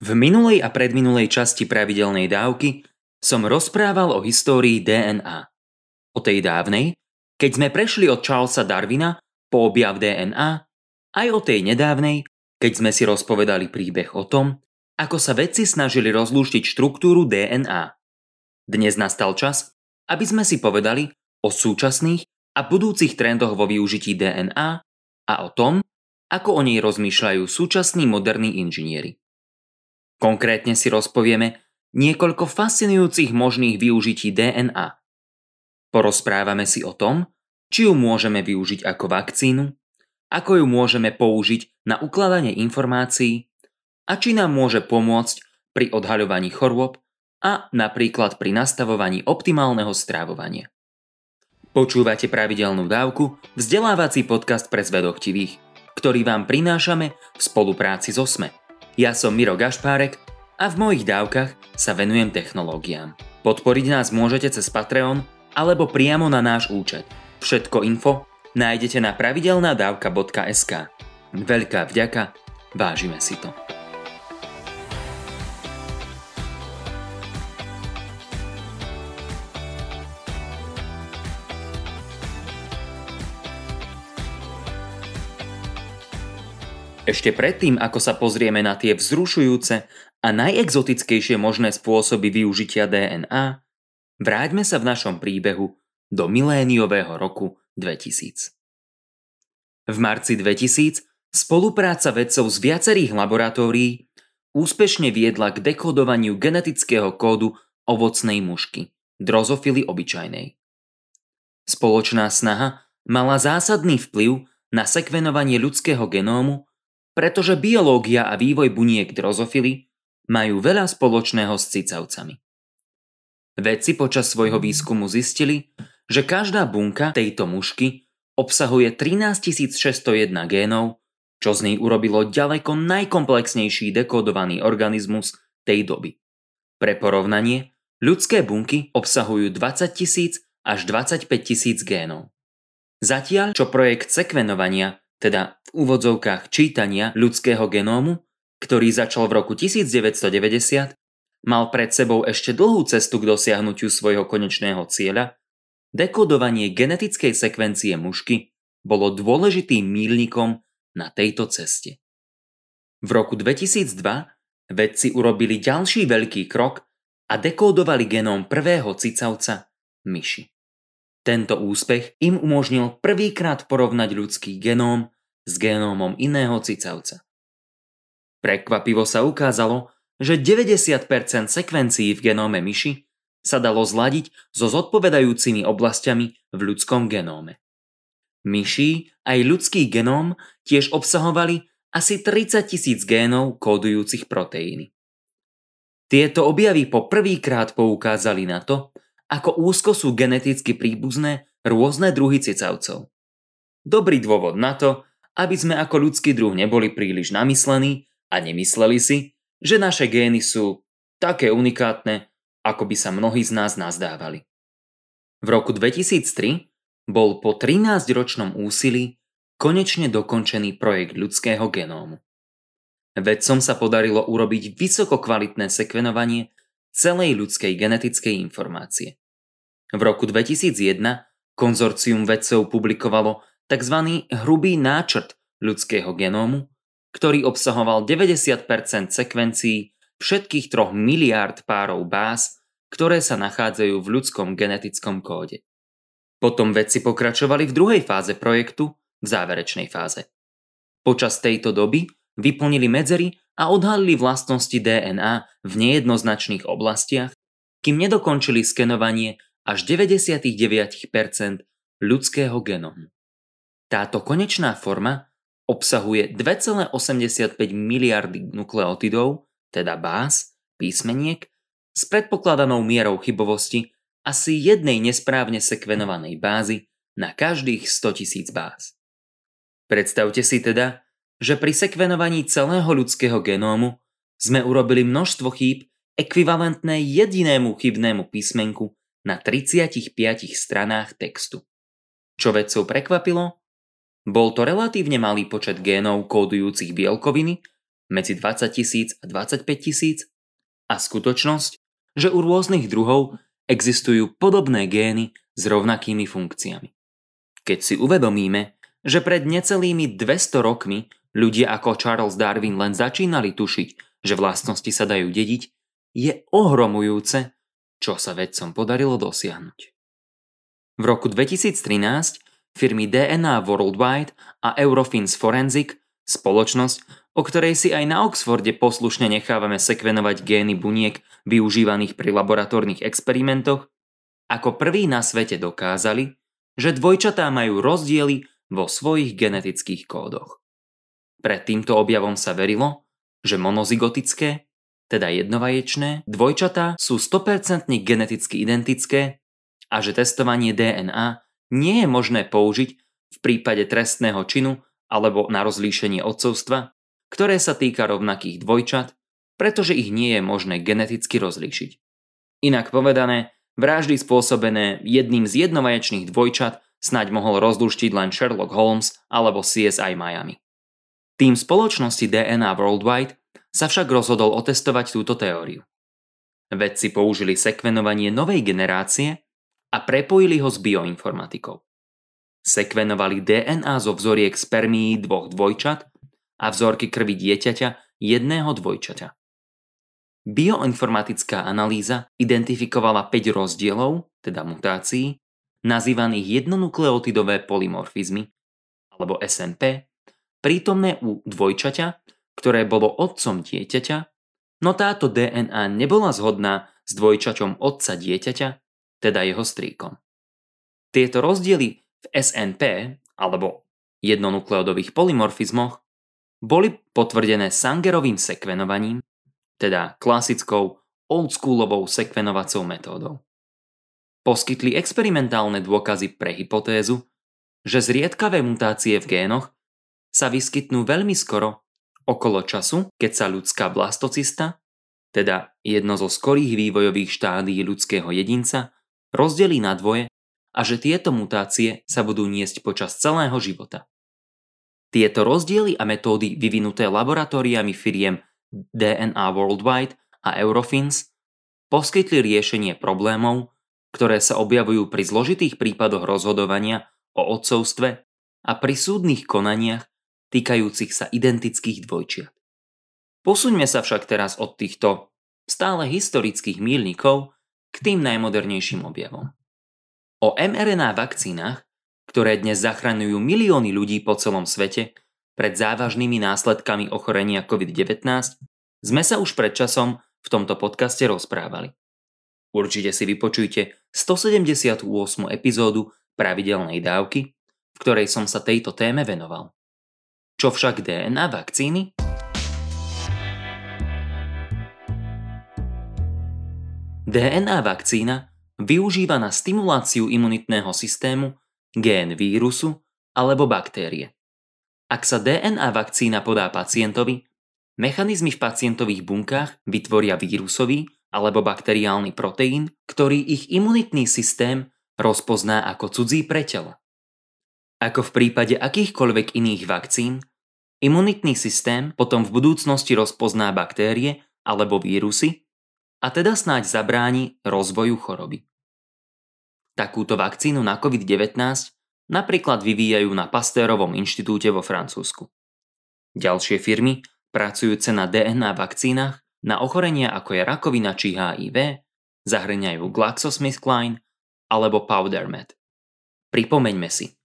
V minulej a predminulej časti pravidelnej dávky som rozprával o histórii DNA. O tej dávnej, keď sme prešli od Charlesa Darwina po objav DNA, aj o tej nedávnej, keď sme si rozpovedali príbeh o tom, ako sa vedci snažili rozlúštiť štruktúru DNA. Dnes nastal čas, aby sme si povedali o súčasných a budúcich trendoch vo využití DNA a o tom, ako o nej rozmýšľajú súčasní moderní inžinieri. Konkrétne si rozpovieme niekoľko fascinujúcich možných využití DNA. Porozprávame si o tom, či ju môžeme využiť ako vakcínu, ako ju môžeme použiť na ukladanie informácií a či nám môže pomôcť pri odhaľovaní chorôb a napríklad pri nastavovaní optimálneho strávovania. Počúvate pravidelnú dávku, vzdelávací podcast pre zvedochtivých, ktorý vám prinášame v spolupráci s OSME. Ja som Miro Gašpárek a v mojich dávkach sa venujem technológiám. Podporiť nás môžete cez Patreon alebo priamo na náš účet. Všetko info nájdete na pravidelnadavka.sk. Veľká vďaka, vážime si to. Ešte predtým, ako sa pozrieme na tie vzrušujúce a najexotickejšie možné spôsoby využitia DNA, vráťme sa v našom príbehu do miléniového roku 2000. V marci 2000 spolupráca vedcov z viacerých laboratórií úspešne viedla k dekodovaniu genetického kódu ovocnej mušky, drozofily obyčajnej. Spoločná snaha mala zásadný vplyv na sekvenovanie ľudského genómu pretože biológia a vývoj buniek drozofily majú veľa spoločného s cicavcami. Vedci počas svojho výskumu zistili, že každá bunka tejto mušky obsahuje 13 601 génov, čo z nej urobilo ďaleko najkomplexnejší dekodovaný organizmus tej doby. Pre porovnanie, ľudské bunky obsahujú 20 tisíc až 25 tisíc génov. Zatiaľ, čo projekt sekvenovania teda v úvodzovkách čítania ľudského genómu, ktorý začal v roku 1990, mal pred sebou ešte dlhú cestu k dosiahnutiu svojho konečného cieľa, dekodovanie genetickej sekvencie mušky bolo dôležitým mílnikom na tejto ceste. V roku 2002 vedci urobili ďalší veľký krok a dekódovali genóm prvého cicavca, myši. Tento úspech im umožnil prvýkrát porovnať ľudský genóm s genómom iného cicavca. Prekvapivo sa ukázalo, že 90% sekvencií v genóme myši sa dalo zladiť so zodpovedajúcimi oblastiami v ľudskom genóme. Myší aj ľudský genóm tiež obsahovali asi 30 tisíc génov kódujúcich proteíny. Tieto objavy po prvýkrát poukázali na to, ako úzko sú geneticky príbuzné rôzne druhy cicavcov. Dobrý dôvod na to, aby sme ako ľudský druh neboli príliš namyslení a nemysleli si, že naše gény sú také unikátne, ako by sa mnohí z nás nazdávali. V roku 2003 bol po 13-ročnom úsilí konečne dokončený projekt ľudského genómu. Vedcom sa podarilo urobiť vysoko kvalitné sekvenovanie celej ľudskej genetickej informácie. V roku 2001 konzorcium vedcov publikovalo tzv. hrubý náčrt ľudského genómu, ktorý obsahoval 90% sekvencií všetkých troch miliárd párov báz, ktoré sa nachádzajú v ľudskom genetickom kóde. Potom vedci pokračovali v druhej fáze projektu, v záverečnej fáze. Počas tejto doby vyplnili medzery a odhalili vlastnosti DNA v nejednoznačných oblastiach, kým nedokončili skenovanie až 99% ľudského genomu. Táto konečná forma obsahuje 2,85 miliardy nukleotidov, teda báz, písmeniek, s predpokladanou mierou chybovosti asi jednej nesprávne sekvenovanej bázy na každých 100 tisíc báz. Predstavte si teda, že pri sekvenovaní celého ľudského genómu sme urobili množstvo chýb ekvivalentné jedinému chybnému písmenku na 35 stranách textu. Čo vedcov prekvapilo? Bol to relatívne malý počet génov kódujúcich bielkoviny medzi 20 tisíc a 25 tisíc a skutočnosť, že u rôznych druhov existujú podobné gény s rovnakými funkciami. Keď si uvedomíme, že pred necelými 200 rokmi ľudia ako Charles Darwin len začínali tušiť, že vlastnosti sa dajú dediť, je ohromujúce, čo sa vedcom podarilo dosiahnuť. V roku 2013 firmy DNA Worldwide a Eurofins Forensic, spoločnosť, o ktorej si aj na Oxforde poslušne nechávame sekvenovať gény buniek využívaných pri laboratórnych experimentoch, ako prví na svete dokázali, že dvojčatá majú rozdiely vo svojich genetických kódoch. Pred týmto objavom sa verilo, že monozygotické, teda jednovaječné, dvojčatá sú 100% geneticky identické a že testovanie DNA nie je možné použiť v prípade trestného činu alebo na rozlíšenie odcovstva, ktoré sa týka rovnakých dvojčat, pretože ich nie je možné geneticky rozlíšiť. Inak povedané, vraždy spôsobené jedným z jednovaječných dvojčat snaď mohol rozluštiť len Sherlock Holmes alebo CSI Miami. Tým spoločnosti DNA Worldwide sa však rozhodol otestovať túto teóriu. Vedci použili sekvenovanie novej generácie a prepojili ho s bioinformatikou. Sekvenovali DNA zo vzoriek spermií dvoch dvojčat a vzorky krvi dieťaťa jedného dvojčaťa. Bioinformatická analýza identifikovala 5 rozdielov, teda mutácií, nazývaných jednonukleotidové polymorfizmy, alebo SNP, prítomné u dvojčaťa, ktoré bolo otcom dieťaťa, no táto DNA nebola zhodná s dvojčaťom otca dieťaťa, teda jeho strýkom. Tieto rozdiely v SNP, alebo jednonukleodových polymorfizmoch, boli potvrdené Sangerovým sekvenovaním, teda klasickou oldschoolovou sekvenovacou metódou. Poskytli experimentálne dôkazy pre hypotézu, že zriedkavé mutácie v génoch sa vyskytnú veľmi skoro okolo času, keď sa ľudská blastocista, teda jedno zo skorých vývojových štádií ľudského jedinca, rozdelí na dvoje a že tieto mutácie sa budú niesť počas celého života. Tieto rozdiely a metódy vyvinuté laboratóriami firiem DNA Worldwide a Eurofins poskytli riešenie problémov, ktoré sa objavujú pri zložitých prípadoch rozhodovania o odcovstve a pri súdnych konaniach týkajúcich sa identických dvojčiat. Posuňme sa však teraz od týchto stále historických mílnikov k tým najmodernejším objavom. O mRNA vakcínach ktoré dnes zachraňujú milióny ľudí po celom svete pred závažnými následkami ochorenia COVID-19, sme sa už pred časom v tomto podcaste rozprávali. Určite si vypočujte 178. epizódu pravidelnej dávky, v ktorej som sa tejto téme venoval. Čo však DNA vakcíny? DNA vakcína využíva na stimuláciu imunitného systému gén vírusu alebo baktérie. Ak sa DNA vakcína podá pacientovi, mechanizmy v pacientových bunkách vytvoria vírusový alebo bakteriálny proteín, ktorý ich imunitný systém rozpozná ako cudzí pre telo. Ako v prípade akýchkoľvek iných vakcín, imunitný systém potom v budúcnosti rozpozná baktérie alebo vírusy a teda snáď zabráni rozvoju choroby. Takúto vakcínu na COVID-19 napríklad vyvíjajú na Pastérovom inštitúte vo Francúzsku. Ďalšie firmy, pracujúce na DNA vakcínach na ochorenia ako je rakovina či HIV, zahrňajú GlaxoSmithKline alebo PowderMed. Pripomeňme si,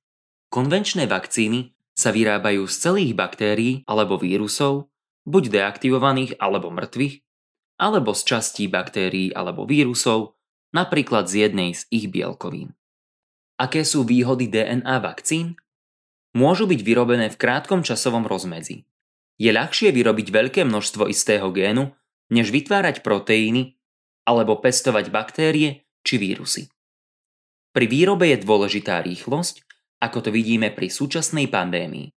konvenčné vakcíny sa vyrábajú z celých baktérií alebo vírusov, buď deaktivovaných alebo mŕtvych, alebo z častí baktérií alebo vírusov, napríklad z jednej z ich bielkovín. Aké sú výhody DNA vakcín? Môžu byť vyrobené v krátkom časovom rozmedzi. Je ľahšie vyrobiť veľké množstvo istého génu, než vytvárať proteíny alebo pestovať baktérie či vírusy. Pri výrobe je dôležitá rýchlosť, ako to vidíme pri súčasnej pandémii.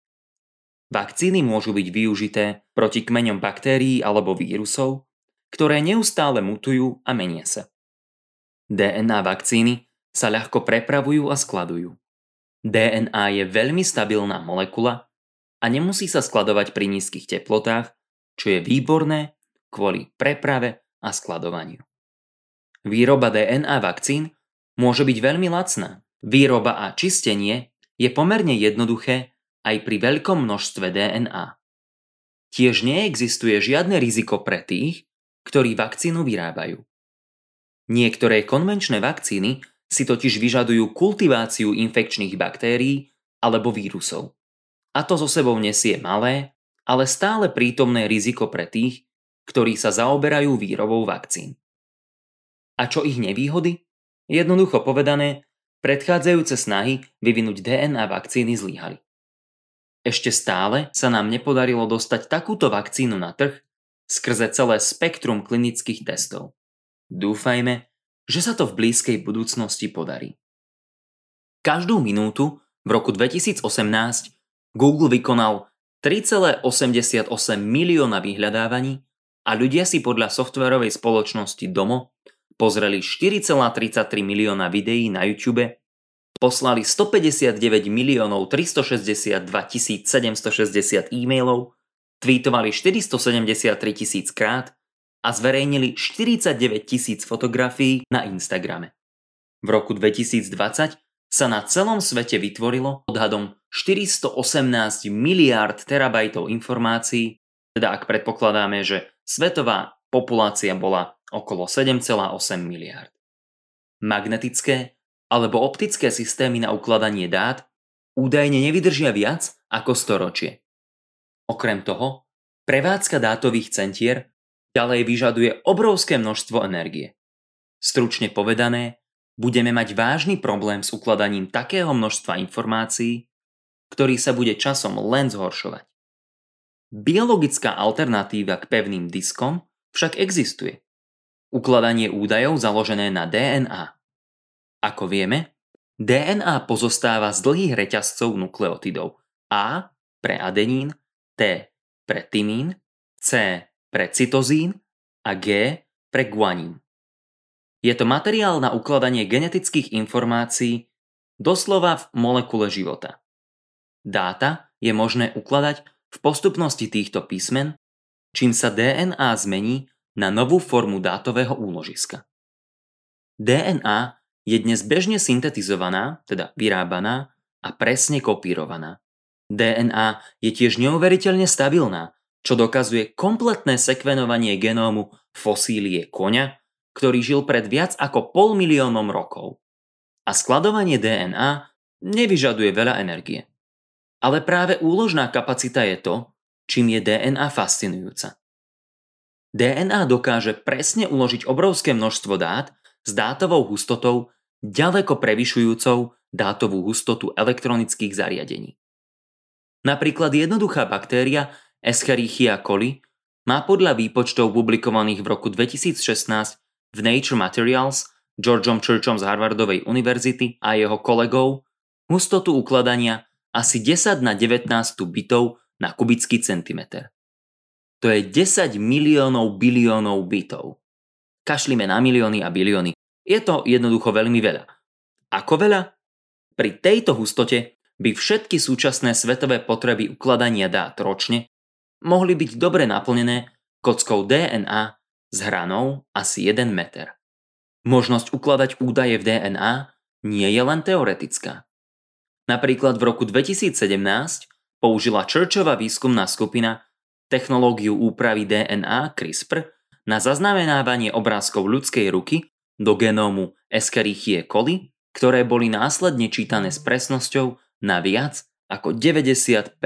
Vakcíny môžu byť využité proti kmeňom baktérií alebo vírusov, ktoré neustále mutujú a menia sa. DNA vakcíny sa ľahko prepravujú a skladujú. DNA je veľmi stabilná molekula a nemusí sa skladovať pri nízkych teplotách, čo je výborné kvôli preprave a skladovaniu. Výroba DNA vakcín môže byť veľmi lacná. Výroba a čistenie je pomerne jednoduché aj pri veľkom množstve DNA. Tiež neexistuje žiadne riziko pre tých, ktorí vakcínu vyrábajú. Niektoré konvenčné vakcíny si totiž vyžadujú kultiváciu infekčných baktérií alebo vírusov. A to so sebou nesie malé, ale stále prítomné riziko pre tých, ktorí sa zaoberajú výrobou vakcín. A čo ich nevýhody? Jednoducho povedané, predchádzajúce snahy vyvinúť DNA vakcíny zlyhali. Ešte stále sa nám nepodarilo dostať takúto vakcínu na trh skrze celé spektrum klinických testov. Dúfajme, že sa to v blízkej budúcnosti podarí. Každú minútu v roku 2018 Google vykonal 3,88 milióna vyhľadávaní a ľudia si podľa softverovej spoločnosti Domo pozreli 4,33 milióna videí na YouTube, poslali 159 miliónov 362 760 e-mailov, tweetovali 473 tisíc krát a zverejnili 49 tisíc fotografií na Instagrame. V roku 2020 sa na celom svete vytvorilo odhadom 418 miliárd terabajtov informácií, teda ak predpokladáme, že svetová populácia bola okolo 7,8 miliárd. Magnetické alebo optické systémy na ukladanie dát údajne nevydržia viac ako storočie. Okrem toho, prevádzka dátových centier ďalej vyžaduje obrovské množstvo energie. Stručne povedané, budeme mať vážny problém s ukladaním takého množstva informácií, ktorý sa bude časom len zhoršovať. Biologická alternatíva k pevným diskom však existuje. Ukladanie údajov založené na DNA. Ako vieme, DNA pozostáva z dlhých reťazcov nukleotidov A pre adenín, T pre tymín, C pre cytozín a G pre guanín. Je to materiál na ukladanie genetických informácií doslova v molekule života. Dáta je možné ukladať v postupnosti týchto písmen, čím sa DNA zmení na novú formu dátového úložiska. DNA je dnes bežne syntetizovaná, teda vyrábaná a presne kopírovaná. DNA je tiež neuveriteľne stabilná čo dokazuje kompletné sekvenovanie genómu fosílie koňa, ktorý žil pred viac ako pol miliónom rokov. A skladovanie DNA nevyžaduje veľa energie. Ale práve úložná kapacita je to, čím je DNA fascinujúca. DNA dokáže presne uložiť obrovské množstvo dát s dátovou hustotou ďaleko prevyšujúcou dátovú hustotu elektronických zariadení. Napríklad jednoduchá baktéria Escherichia coli má podľa výpočtov publikovaných v roku 2016 v Nature Materials Georgeom Churchom z Harvardovej univerzity a jeho kolegov hustotu ukladania asi 10 na 19 bytov na kubický centimeter. To je 10 miliónov biliónov bytov. Kašlime na milióny a bilióny. Je to jednoducho veľmi veľa. Ako veľa? Pri tejto hustote by všetky súčasné svetové potreby ukladania dát ročne mohli byť dobre naplnené kockou DNA s hranou asi 1 meter. Možnosť ukladať údaje v DNA nie je len teoretická. Napríklad v roku 2017 použila Churchova výskumná skupina technológiu úpravy DNA CRISPR na zaznamenávanie obrázkov ľudskej ruky do genómu Escherichie coli, ktoré boli následne čítané s presnosťou na viac ako 90%.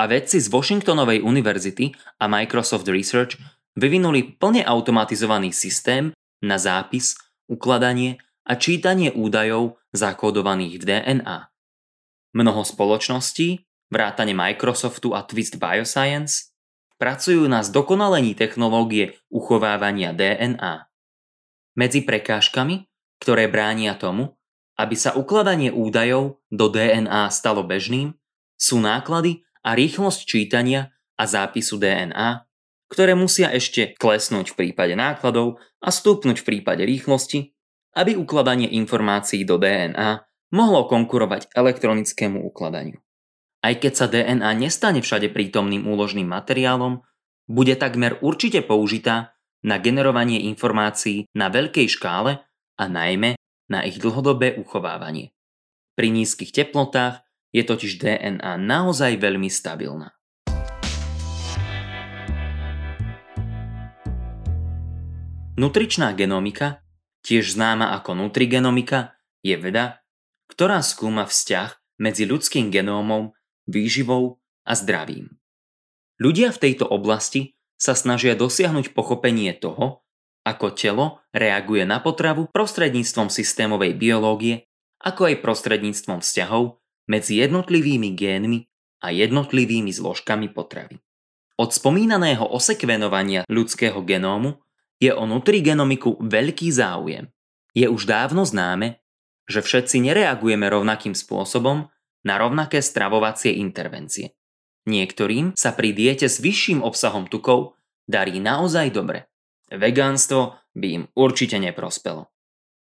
A vedci z Washingtonovej univerzity a Microsoft Research vyvinuli plne automatizovaný systém na zápis, ukladanie a čítanie údajov zakódovaných v DNA. Mnoho spoločností, vrátane Microsoftu a Twist Bioscience, pracujú na zdokonalení technológie uchovávania DNA. Medzi prekážkami, ktoré bránia tomu, aby sa ukladanie údajov do DNA stalo bežným, sú náklady a rýchlosť čítania a zápisu DNA, ktoré musia ešte klesnúť v prípade nákladov a stúpnuť v prípade rýchlosti, aby ukladanie informácií do DNA mohlo konkurovať elektronickému ukladaniu. Aj keď sa DNA nestane všade prítomným úložným materiálom, bude takmer určite použitá na generovanie informácií na veľkej škále a najmä na ich dlhodobé uchovávanie. Pri nízkych teplotách je totiž DNA naozaj veľmi stabilná. Nutričná genomika, tiež známa ako nutrigenomika, je veda, ktorá skúma vzťah medzi ľudským genómom, výživou a zdravím. Ľudia v tejto oblasti sa snažia dosiahnuť pochopenie toho, ako telo reaguje na potravu prostredníctvom systémovej biológie, ako aj prostredníctvom vzťahov medzi jednotlivými génmi a jednotlivými zložkami potravy. Od spomínaného osekvenovania ľudského genómu je o nutrigenomiku veľký záujem. Je už dávno známe, že všetci nereagujeme rovnakým spôsobom na rovnaké stravovacie intervencie. Niektorým sa pri diete s vyšším obsahom tukov darí naozaj dobre. Vegánstvo by im určite neprospelo.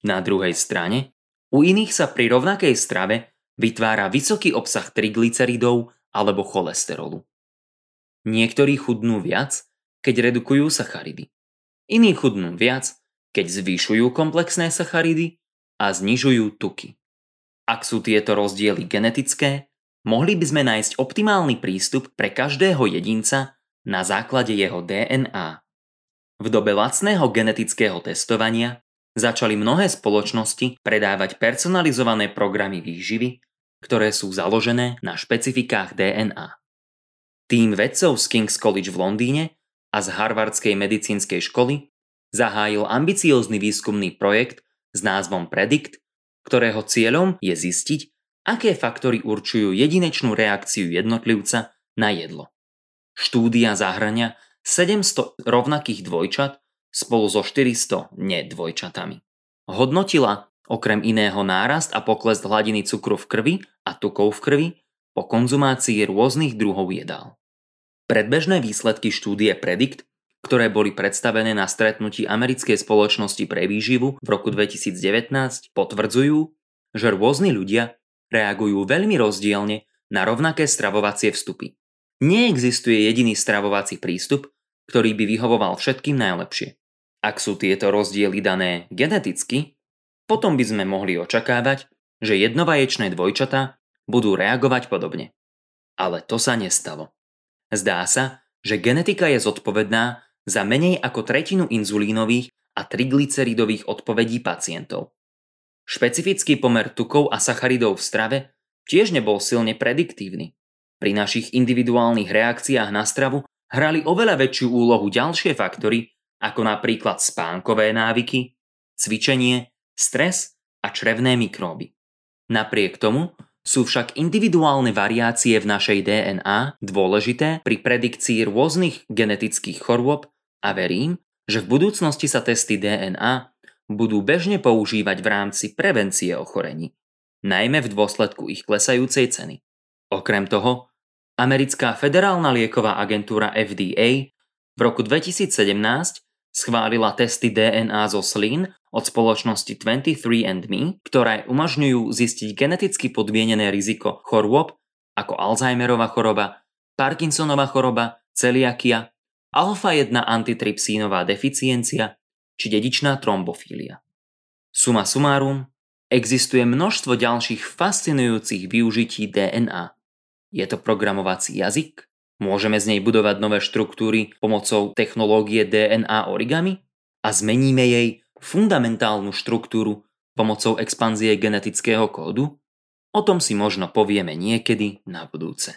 Na druhej strane, u iných sa pri rovnakej strave vytvára vysoký obsah triglyceridov alebo cholesterolu. Niektorí chudnú viac, keď redukujú sacharidy. Iní chudnú viac, keď zvyšujú komplexné sacharidy a znižujú tuky. Ak sú tieto rozdiely genetické, mohli by sme nájsť optimálny prístup pre každého jedinca na základe jeho DNA. V dobe lacného genetického testovania začali mnohé spoločnosti predávať personalizované programy výživy, ktoré sú založené na špecifikách DNA. Tým vedcov z King's College v Londýne a z Harvardskej medicínskej školy zahájil ambiciózny výskumný projekt s názvom Predict, ktorého cieľom je zistiť, aké faktory určujú jedinečnú reakciu jednotlivca na jedlo. Štúdia zahrania 700 rovnakých dvojčat spolu so 400 nedvojčatami. Hodnotila okrem iného nárast a pokles hladiny cukru v krvi a tukov v krvi po konzumácii rôznych druhov jedál. Predbežné výsledky štúdie Predict, ktoré boli predstavené na stretnutí Americkej spoločnosti pre výživu v roku 2019, potvrdzujú, že rôzni ľudia reagujú veľmi rozdielne na rovnaké stravovacie vstupy. Neexistuje jediný stravovací prístup, ktorý by vyhovoval všetkým najlepšie. Ak sú tieto rozdiely dané geneticky, potom by sme mohli očakávať, že jednovaječné dvojčatá budú reagovať podobne. Ale to sa nestalo. Zdá sa, že genetika je zodpovedná za menej ako tretinu inzulínových a triglyceridových odpovedí pacientov. Špecifický pomer tukov a sacharidov v strave tiež nebol silne prediktívny. Pri našich individuálnych reakciách na stravu hrali oveľa väčšiu úlohu ďalšie faktory, ako napríklad spánkové návyky, cvičenie, stres a črevné mikróby. Napriek tomu sú však individuálne variácie v našej DNA dôležité pri predikcii rôznych genetických chorôb a verím, že v budúcnosti sa testy DNA budú bežne používať v rámci prevencie ochorení, najmä v dôsledku ich klesajúcej ceny. Okrem toho, americká federálna lieková agentúra FDA v roku 2017 schválila testy DNA zo slín od spoločnosti 23andMe, ktoré umožňujú zistiť geneticky podmienené riziko chorôb ako Alzheimerova choroba, Parkinsonova choroba, celiakia, alfa-1 antitrypsínová deficiencia či dedičná trombofília. Suma sumárum, existuje množstvo ďalších fascinujúcich využití DNA. Je to programovací jazyk? Môžeme z nej budovať nové štruktúry pomocou technológie DNA origami? A zmeníme jej fundamentálnu štruktúru pomocou expanzie genetického kódu? O tom si možno povieme niekedy na budúce.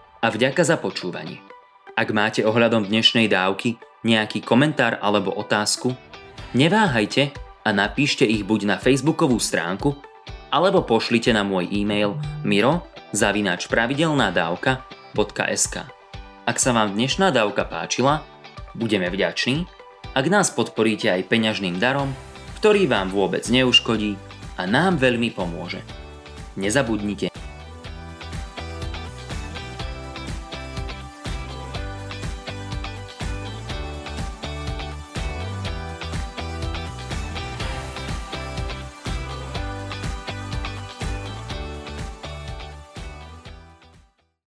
a vďaka za počúvanie. Ak máte ohľadom dnešnej dávky nejaký komentár alebo otázku, neváhajte a napíšte ich buď na facebookovú stránku, alebo pošlite na môj e-mail miro zavináč pravidelná dávka .sk. Ak sa vám dnešná dávka páčila, budeme vďační, ak nás podporíte aj peňažným darom, ktorý vám vôbec neuškodí a nám veľmi pomôže. Nezabudnite